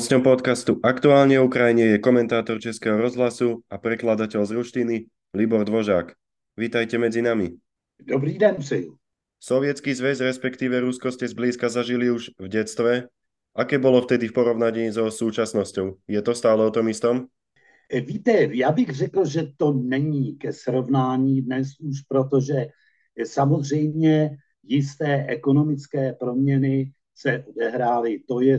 Hosťom podcastu Aktuálne Ukrajine je komentátor Českého rozhlasu a prekladateľ z ruštiny Libor Dvožák. Vítajte medzi nami. Dobrý den přeju. Sovětský zväz, respektíve Rusko ste zblízka zažili už v detstve. Aké bolo vtedy v porovnaní so súčasnosťou? Je to stále o tom istom? E, víte, já bych řekl, že to není ke srovnání dnes už, protože samozřejmě jisté ekonomické proměny se odehrály. To je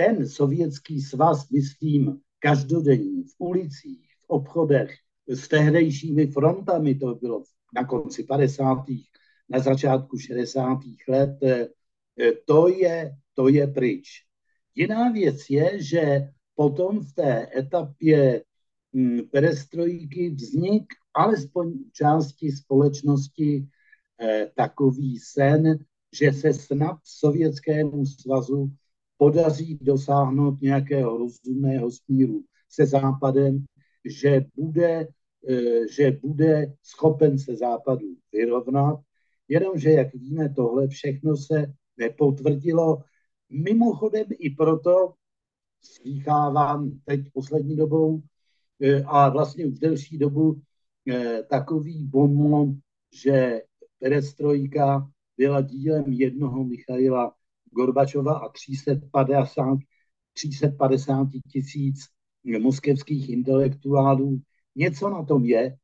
ten sovětský svaz, myslím, každodenní, v ulicích, v obchodech, s tehdejšími frontami, to bylo na konci 50. na začátku 60. let, eh, to je, to je pryč. Jiná věc je, že potom v té etapě hm, perestrojky vznik alespoň části společnosti eh, takový sen, že se snad Sovětskému svazu podaří dosáhnout nějakého rozumného smíru se Západem, že bude, e, že bude schopen se Západu vyrovnat, jenomže, jak víme, tohle všechno se nepotvrdilo. Mimochodem i proto slýchávám teď poslední dobou e, a vlastně už delší dobu e, takový bonmon, že perestrojka byla dílem jednoho Michaila Gorbačova a 350, 350 tisíc moskevských intelektuálů. Něco na tom je,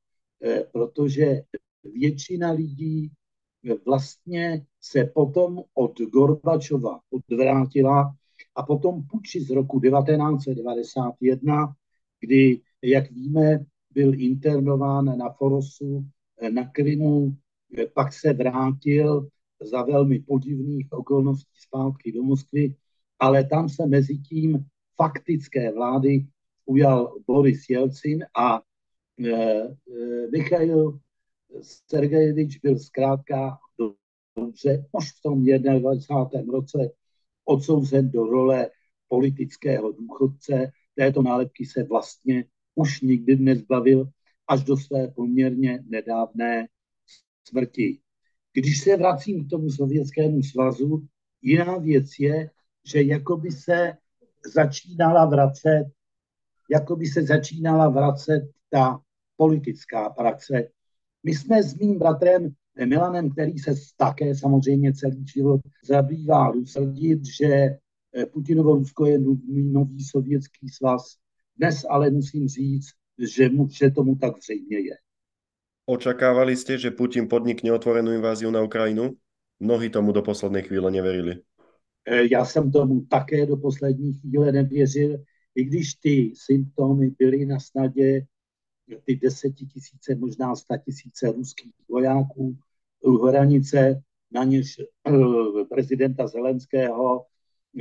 eh, protože většina lidí vlastně se potom od Gorbačova odvrátila a potom puči z roku 1991, kdy, jak víme, byl internován na Forosu eh, na Krymu, eh, pak se vrátil za velmi podivných okolností zpátky do Moskvy, ale tam se mezi tím faktické vlády ujal Boris Jelcin a e, e, Michail Sergejevič byl zkrátka dobře už v tom 21. roce odsouzen do role politického důchodce. Této nálepky se vlastně už nikdy nezbavil až do své poměrně nedávné smrti. Když se vracím k tomu Sovětskému svazu, jiná věc je, že jakoby se začínala vracet, jakoby se začínala vracet ta politická praxe. My jsme s mým bratrem Milanem, který se také samozřejmě celý život zabývá tvrdit, že eh, Putinovo Rusko je nový sovětský svaz. Dnes ale musím říct, že, mu, že tomu tak zřejmě je. Očakávali ste, že Putin podnikne otvorenú inváziu na Ukrajinu? Mnohí tomu do poslednej chvíle neverili. E, já jsem tomu také do poslední chvíle nevěřil, i když ty symptomy byly na snadě, ty desetitisíce, možná sta tisíce ruských vojáků u hranice, na něž e, prezidenta Zelenského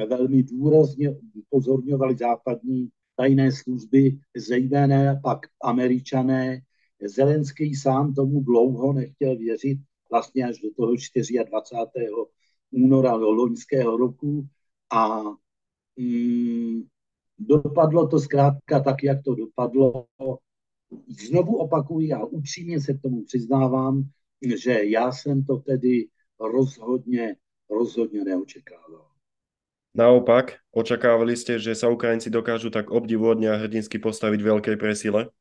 velmi důrazně upozorňovali západní tajné služby, zejména pak američané, Zelenský sám tomu dlouho nechtěl věřit, vlastně až do toho 24. února do loňského roku a mm, dopadlo to zkrátka tak, jak to dopadlo. Znovu opakuji a upřímně se k tomu přiznávám, že já jsem to tedy rozhodně, rozhodně neočekával. Naopak, očakávali ste, že sa Ukrajinci dokážu tak obdivuhodne a hrdinsky postaviť veľkej presile?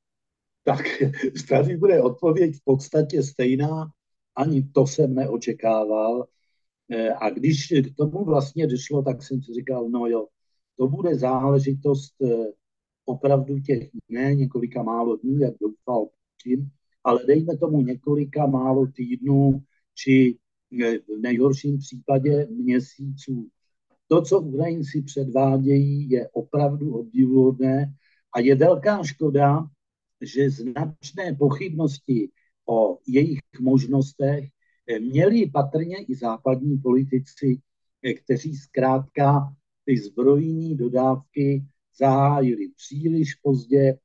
Tak tady bude odpověď v podstatě stejná. Ani to jsem neočekával. E, a když k tomu vlastně došlo, tak jsem si říkal, no jo, to bude záležitost e, opravdu těch ne několika málo dní, jak doufal Putin, ale dejme tomu několika málo týdnů, či e, v nejhorším případě měsíců. To, co Ukrajinci předvádějí, je opravdu obdivuhodné a je velká škoda, že značné pochybnosti o jejich možnostech měli patrně i západní politici, kteří zkrátka ty zbrojní dodávky zahájili příliš pozdě,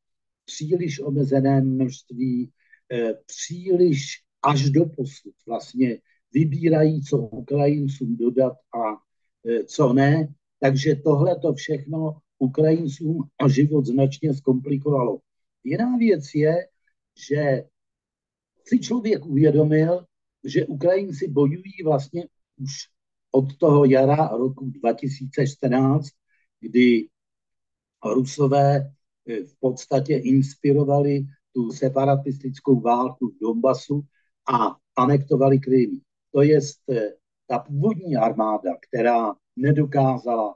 příliš omezené množství, příliš až do posud vlastně vybírají, co Ukrajincům dodat a co ne. Takže tohle to všechno Ukrajincům a život značně zkomplikovalo. Jiná věc je, že si člověk uvědomil, že Ukrajinci bojují vlastně už od toho jara roku 2014, kdy Rusové v podstatě inspirovali tu separatistickou válku v Donbasu a anektovali Krym. To je ta původní armáda, která nedokázala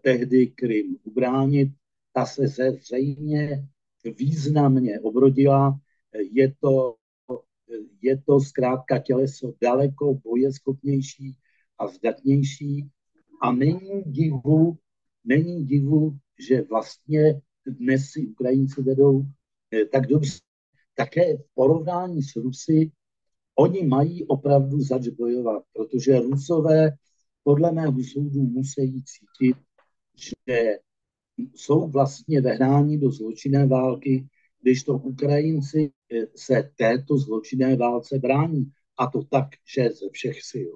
tehdy Krym ubránit, ta se zřejmě významně obrodila. Je to, je to zkrátka těleso daleko bojeschopnější a zdatnější a není divu, není divu, že vlastně dnes si Ukrajinci vedou eh, tak dobře. Také v porovnání s Rusy, oni mají opravdu zač bojovat, protože Rusové podle mého soudu musí cítit, že jsou vlastně vehnáni do zločinné války, když to Ukrajinci eh, se této zločinné válce brání. A to tak, že ze všech sil.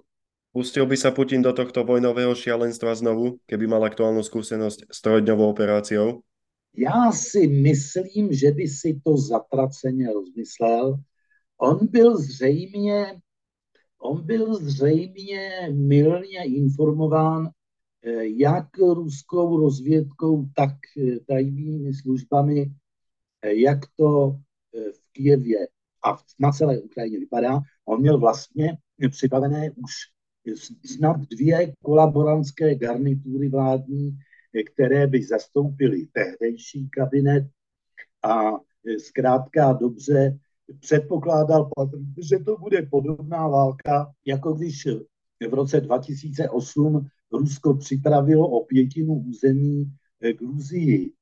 Pustil by sa Putin do tohto vojnového šialenstva znovu, keby mal aktuálnu skúsenosť s trojdňovou operáciou? Já si myslím, že by si to zatraceně rozmyslel. On byl zřejmě, on byl zřejmě milně informován jak ruskou rozvědkou, tak eh, tajnými službami, eh, jak to v Kijevě a na celé Ukrajině vypadá. On měl vlastně připravené už snad dvě kolaborantské garnitury vládní, které by zastoupily tehdejší kabinet a zkrátka dobře předpokládal, že to bude podobná válka, jako když v roce 2008 Rusko připravilo o pětinu území eh, Gruzii.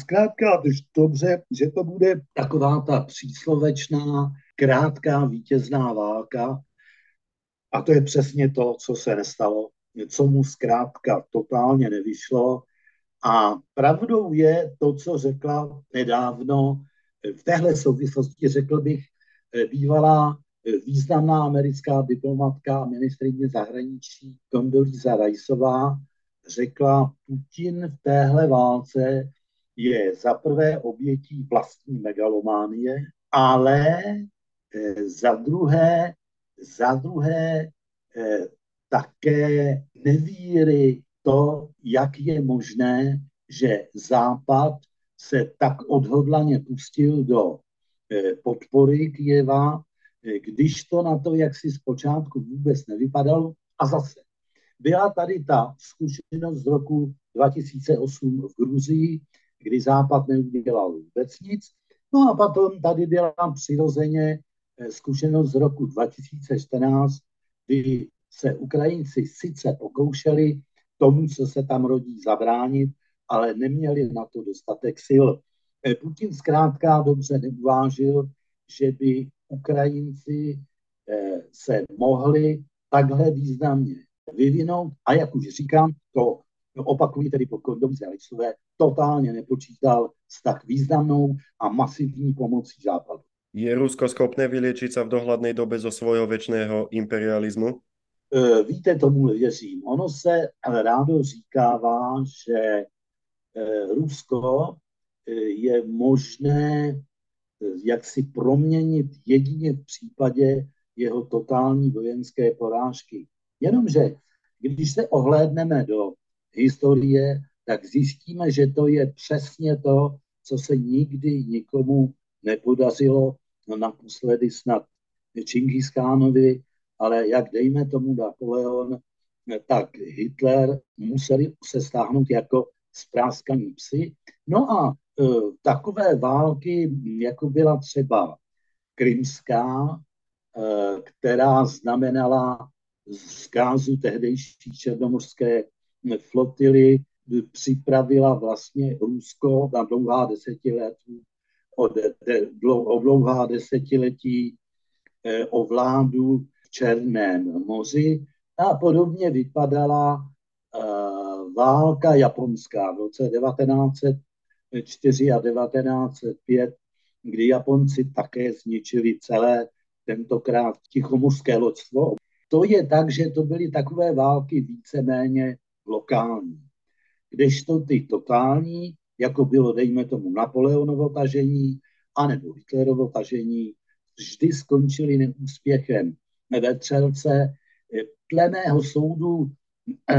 Zkrátka dobře, že to bude taková ta příslovečná, krátká vítězná válka. A to je přesně to, co se nestalo, co mu zkrátka totálně nevyšlo. A pravdou je to, co řekla nedávno, v téhle souvislosti řekl bych, eh, bývalá významná americká diplomatka a ministrině zahraničí Condoleezza Riceová řekla, Putin v téhle válce je za prvé obětí vlastní megalománie, ale eh, za druhé, za druhé eh, také nevíry to, jak je možné, že Západ se tak odhodlaně pustil do eh, podpory Kieva když to na to, jak si zpočátku vůbec nevypadalo. A zase byla tady ta zkušenost z roku 2008 v Gruzii, kdy Západ neudělal vůbec nic. No a potom tady byla přirozeně eh, zkušenost z roku 2014, kdy se Ukrajinci sice pokoušeli tomu, co se tam rodí, zabránit, ale neměli na to dostatek sil. Eh, Putin zkrátka dobře neuvážil, že by Ukrajinci eh, se mohli takhle významně vyvinout. A jak už říkám, to opakují tedy po Kondovice Alisové, totálně nepočítal s tak významnou a masivní pomocí Západu. Je Rusko schopné vyliečiť sa v dohľadnej dobe zo svojho väčšného imperializmu? Eh, víte, tomu věřím. Ono se rádo říkává, že eh, Rusko je možné jak si proměnit jedině v případě jeho totální vojenské porážky. Jenomže když se ohlédneme do historie, tak zjistíme, že to je přesně to, co se nikdy nikomu nepodařilo, no naposledy snad Čingis ale jak dejme tomu Napoleon, tak Hitler museli se stáhnout jako spráskaní psy. No a E, takové války, jako byla třeba Krymská, e, která znamenala zkázu tehdejší černomorské flotily, připravila vlastně Rusko na dlouhá desetiletí, o, de, o dlouhá desetiletí e, o vládu v Černém moři a podobně vypadala válka japonská v roce 1900 4 a 1905, kdy Japonci také zničili celé tentokrát tichomorské loďstvo. To je tak, že to byly takové války víceméně lokální. Kdežto ty totální, jako bylo, dejme tomu, Napoleonovo tažení, anebo Hitlerovo tažení, vždy skončily neúspěchem. Ve Třelce dle mého soudu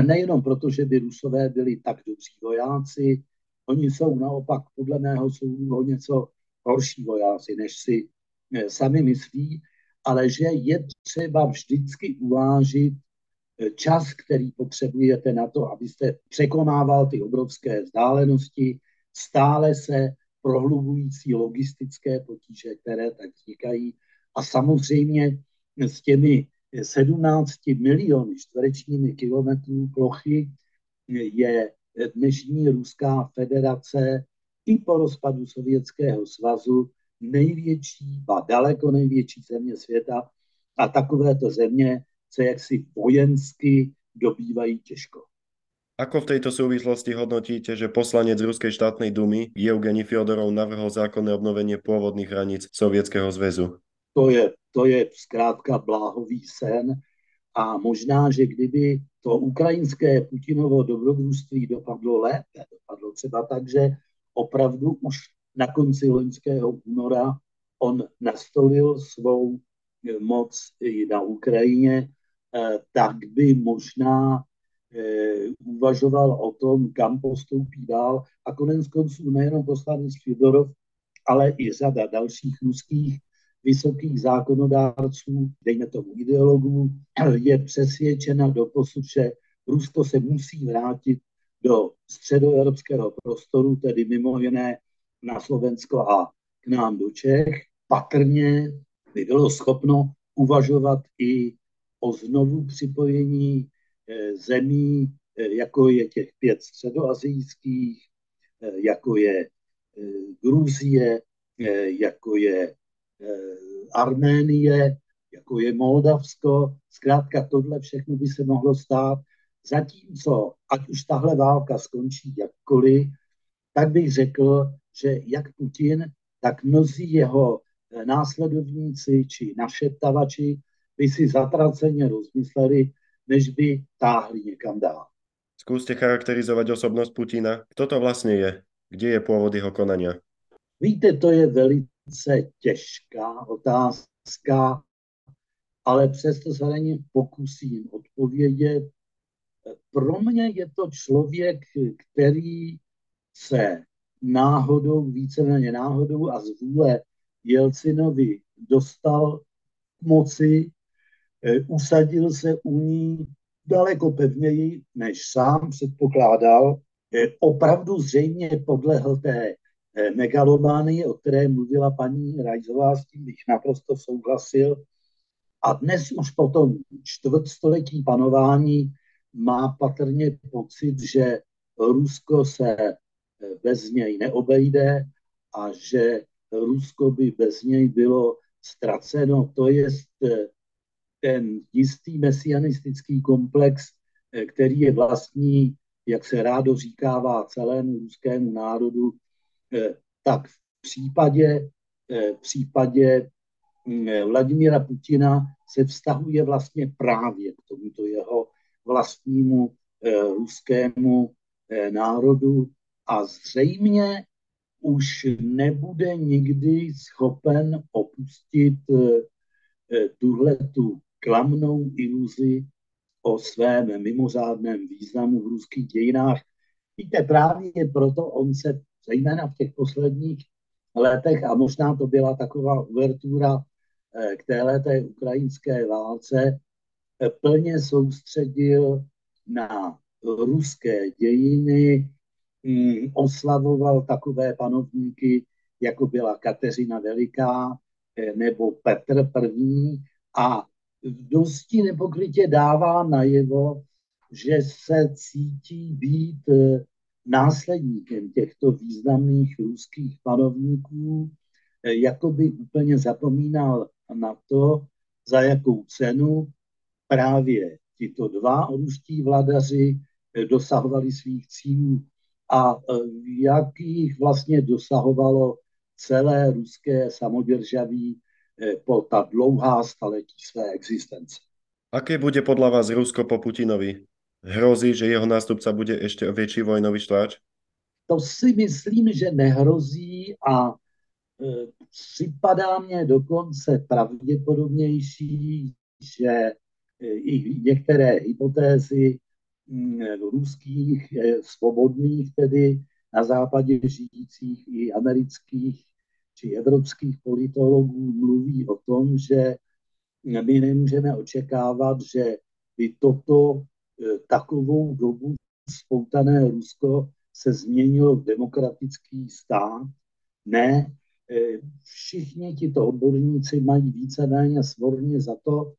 Nejenom proto, že by Rusové byli tak dobří vojáci, oni jsou naopak podle mého soudu o něco horší vojáci, než si eh, sami myslí, ale že je třeba vždycky uvážit eh, čas, který potřebujete na to, abyste překonával ty obrovské vzdálenosti, stále se prohlubující logistické potíže, které tak vznikají. A samozřejmě s těmi 17 miliony čtverečními kilometrů plochy je dnešní Ruská federace i po rozpadu Sovětského svazu největší, ba daleko největší země světa a takovéto země se jaksi vojensky dobývají těžko. Ako v tejto súvislosti hodnotíte, že poslanec Ruskej štátnej dumy Evgeni Fyodorov navrhol zákonné obnovenie pôvodných hraníc Sovětského zväzu? To je, to je zkrátka bláhový sen a možná, že kdyby to ukrajinské Putinovo dobrodružství dopadlo lépe, dopadlo třeba tak, že opravdu už na konci loňského února on nastolil svou moc i na Ukrajině, eh, tak by možná eh, uvažoval o tom, kam postoupí dál. A konec konců nejenom poslanec Fedorov, ale i řada dalších ruských vysokých zákonodárců, dejme tomu ideologů, je přesvědčena do posud, že Rusko se musí vrátit do středoevropského prostoru, tedy mimo jiné na Slovensko a k nám do Čech. Patrně by bylo schopno uvažovat i o znovu připojení eh, zemí, eh, jako je těch pět středoazijských, eh, jako je Gruzie, jako je Arménie, jako je Moldavsko. Zkrátka tohle všechno by se mohlo stát. Zatímco, ať už tahle válka skončí jakkoliv, tak bych řekl, že jak Putin, tak mnozí jeho eh, následovníci či našeptavači by si zatraceně rozmysleli, než by táhli někam dál. Skúste charakterizovat osobnost Putina. Kto to vlastně je? Kde je původ jeho konania? Víte, to je velice těžká otázka, ale přesto se na ní pokusím odpovědět. Pro mě je to člověk, který se náhodou, víceméně náhodou a z vůle Jelcinovi dostal k moci, eh, usadil se u ní daleko pevněji, než sám předpokládal. Eh, opravdu zřejmě podlehl té megalománii, o které mluvila paní Rajzová, s tím bych naprosto souhlasil. A dnes už po tom čtvrtstoletí panování má patrně pocit, že Rusko se bez něj neobejde a že Rusko by bez něj bylo ztraceno. To je ten jistý mesianistický komplex, který je vlastní, jak se rádo říkává, celému ruskému národu, tak v případě, v případě mm, Vladimíra Putina se vztahuje vlastně právě k tomuto jeho vlastnímu eh, ruskému eh, národu, a zřejmě už nebude nikdy schopen opustit eh, eh, tuhle tu klamnou iluzi o svém mimořádném významu v ruských dějinách. Víte, právě proto on se zejména v těch posledních letech, a možná to byla taková uvertura eh, k téhleté ukrajinské válce, plně soustředil na ruské dějiny, Mm, oslavoval takové panovníky, jako byla Kateřina Veliká eh, nebo Petr I. A dosti nepokrytě dává najevo, že se cítí být eh, následníkem těchto významných ruských panovníků, eh, jako by úplně zapomínal na to, za jakou cenu právě tito dva ruští vladaři dosahovali svých cílů a e, jakých vlastně dosahovalo celé ruské samodržaví e, po ta dlouhá staletí své existence. Aké bude podľa vás Rusko po Putinovi? Hrozí, že jeho nástupca bude ešte větší vojnový štváč? To si myslím, že nehrozí a e, připadá mně dokonce pravděpodobnější, že e, i některé hypotézy ruských, eh, svobodných tedy na západě žijících i amerických či evropských politologů mluví o tom, že my nemůžeme očekávat, že by toto takovou dobu spoutané Rusko se změnilo v demokratický stát. Ne, eh, všichni tito odborníci mají víceméně svorně za to,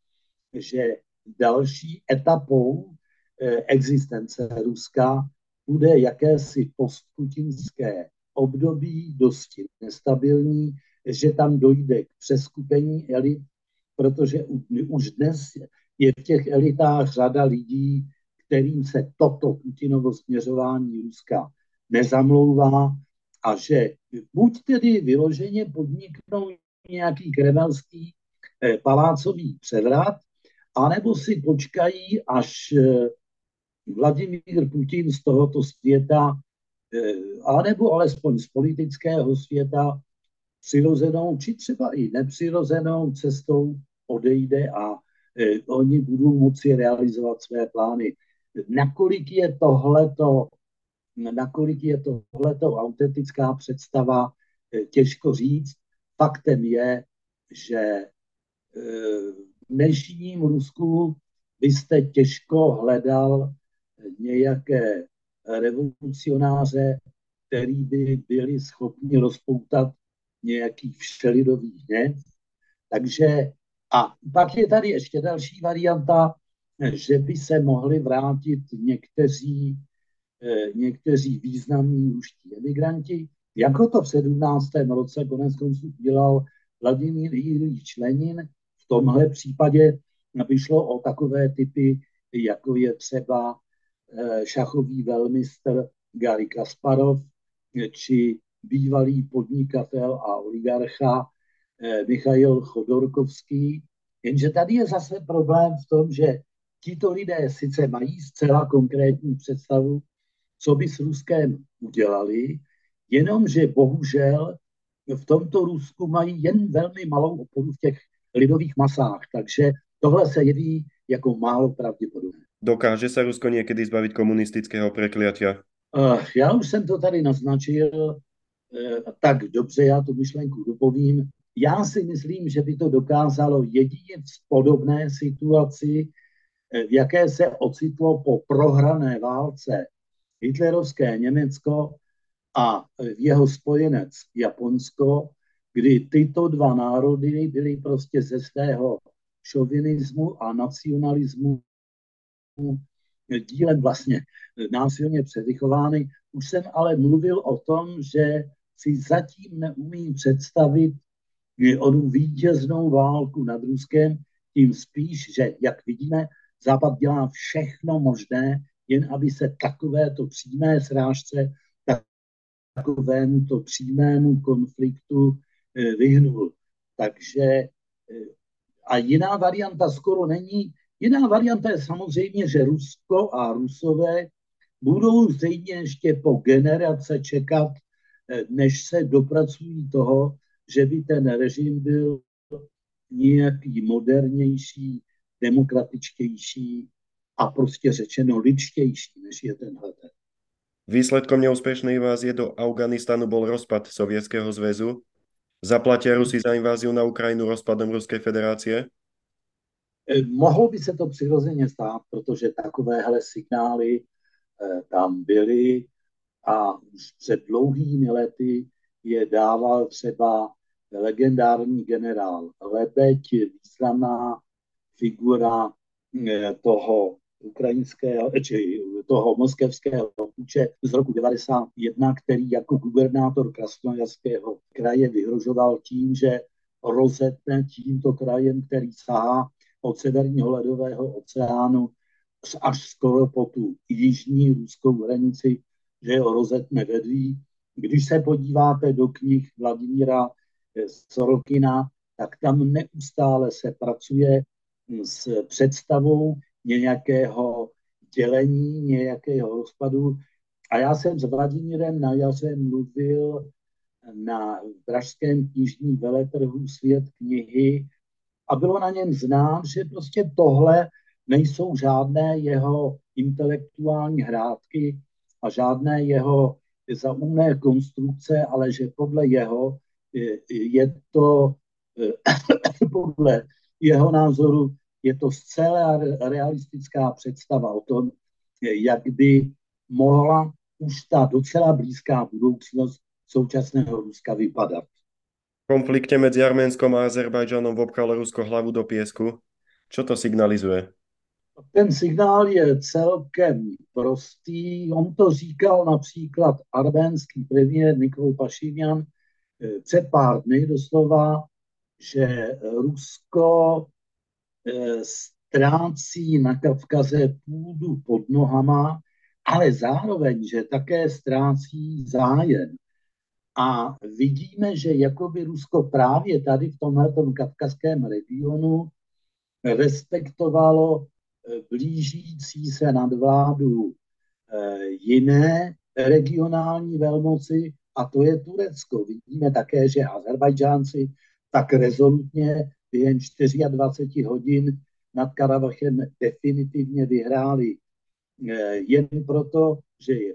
že další etapou eh, existence Ruska bude jakési postputinské období, dosti nestabilní, že tam dojde k přeskupení elit, protože už dnes je v těch elitách řada lidí, kterým se toto Putinovo směřování Ruska nezamlouvá a že buď tedy vyloženě podniknou nějaký kremelský eh, palácový převrat, anebo si počkají, až eh, Vladimír Putin z tohoto světa, eh, anebo alespoň z politického světa, přirozenou, či třeba i nepřirozenou cestou odejde a oni budou moci realizovat své plány. Nakolik je tohleto, nakolik je tohleto autentická představa, těžko říct. Faktem je, že dnešním Rusku byste těžko hledal nějaké revolucionáře, který by byli schopni rozpoutat nějaký všelidový hněv. Takže a pak je tady ještě další varianta, že by se mohli vrátit někteří, eh, někteří významní ruští emigranti, jako to v 17. roce konec konců dělal Vladimír Ilič Lenin, v tomhle případě by šlo o takové typy, jako je třeba eh, šachový velmistr Gary Kasparov, či bývalý podnikatel a oligarcha eh, Michail Chodorkovský. Jenže tady je zase problém v tom, že tito lidé sice mají zcela konkrétní představu, co by s Ruskem udělali, jenomže bohužel v tomto Rusku mají jen velmi malou oporu v těch lidových masách. Takže tohle se jeví jako málo pravděpodobné. Dokáže se Rusko někdy zbavit komunistického prekliatia? Uh, já už jsem to tady naznačil, uh, tak dobře, já tu myšlenku dopovím. Já si myslím, že by to dokázalo jedině v podobné situaci, eh, v jaké se ocitlo po prohrané válce hitlerovské Německo a jeho spojenec Japonsko, kdy tyto dva národy byly prostě ze svého šovinismu a nacionalismu dílem vlastně násilně předvychovány. Už jsem ale mluvil o tom, že si zatím neumím představit onu vítěznou válku nad Ruskem, tím spíš, že, jak vidíme, Západ dělá všechno možné, jen aby se takovéto přímé srážce, takovému to přímému konfliktu Eh, vyhnul. Takže eh, a jiná varianta skoro není. Jiná varianta je samozřejmě, že Rusko a Rusové budou zřejmě ještě po generace čekat, eh, než se dopracují toho, že by ten režim byl nějaký modernější, demokratičtější a prostě řečeno lidštější, než je tenhle. Výsledkom neúspešnej invázie do Afganistanu bol rozpad Sovětského zväzu Zaplatia Rusi za inváziu na Ukrajinu rozpadem Ruské federácie? Eh, mohlo by se to přirozeně stát, protože takovéhle signály eh, tam byly a už před dlouhými lety je dával třeba legendární generál Lebeď, významná figura eh, toho ukrajinského, či toho moskevského puče z roku 91, který jako gubernátor Krasnojarského kraje vyhrožoval tím, že rozetne tímto krajem, který sahá od severního ledového oceánu až skoro po tu jižní ruskou hranici, že ho rozetne vedví. Když se podíváte do knih Vladimíra Sorokina, tak tam neustále se pracuje s představou, nějakého dělení, nějakého rozpadu. A já jsem s Vladimírem na jaře mluvil na pražském knižním veletrhu Svět knihy a bylo na něm znám, že prostě tohle nejsou žádné jeho intelektuální hrádky a žádné jeho zaumné konstrukce, ale že podle jeho je to podle jeho názoru je to zcela realistická představa o tom, jak by mohla už ta docela blízká budoucnost současného Ruska vypadat. V konflikte mezi Arménskom a Azerbajdžanom vopchalo Rusko hlavu do piesku. Čo to signalizuje? Ten signál je celkem prostý. On to říkal například arménský premiér Nikol Pašinyan eh, před pár dny doslova, že Rusko eh, ztrácí na Kavkaze půdu pod nohama, ale zároveň, že také ztrácí zájem. A vidíme, že jakoby Rusko právě tady v tomhle kavkazském regionu respektovalo blížící se nadvládu eh, jiné regionální velmoci, a to je Turecko. Vidíme také, že Azerbajdžánci tak rezolutně během 24 hodin nad Karabachem definitivně vyhráli eh, jen proto, že je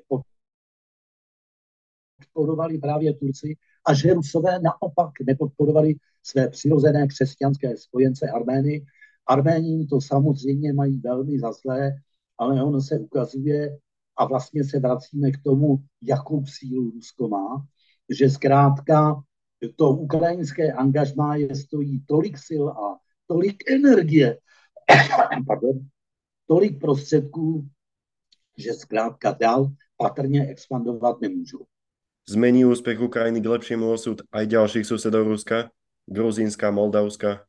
podporovali právě Turci a že Rusové naopak nepodporovali své přirozené křesťanské spojence Armény. Arméni to samozřejmě mají velmi za zlé, ale ono se ukazuje, a vlastně se vracíme k tomu, jakou sílu Rusko má, že zkrátka to ukrajinské angažmá je stojí tolik sil a tolik energie, pardon, tolik prostředků, že zkrátka dál patrně expandovat nemůžou. Zmení úspěch Ukrajiny k lepšímu osud aj ďalších susedov Ruska, Gruzínska, Moldavska?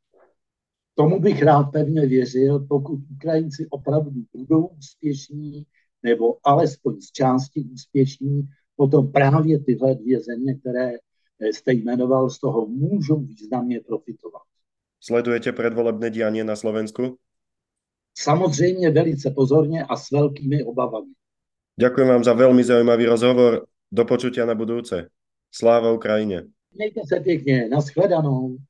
Tomu bych rád pevně věřil, pokud Ukrajinci opravdu budou úspěšní, nebo alespoň z části úspěšní, potom právě tyhle dvě země, které jste jmenoval, z toho můžou významně profitovat. Sledujete predvolebné dianie na Slovensku? Samozřejmě velice pozorně a s velkými obavami. Ďakujem vám za veľmi zaujímavý rozhovor. Do počutia na budúce. Sláva Ukrajine. Mějte se pěkně. Naschledanou.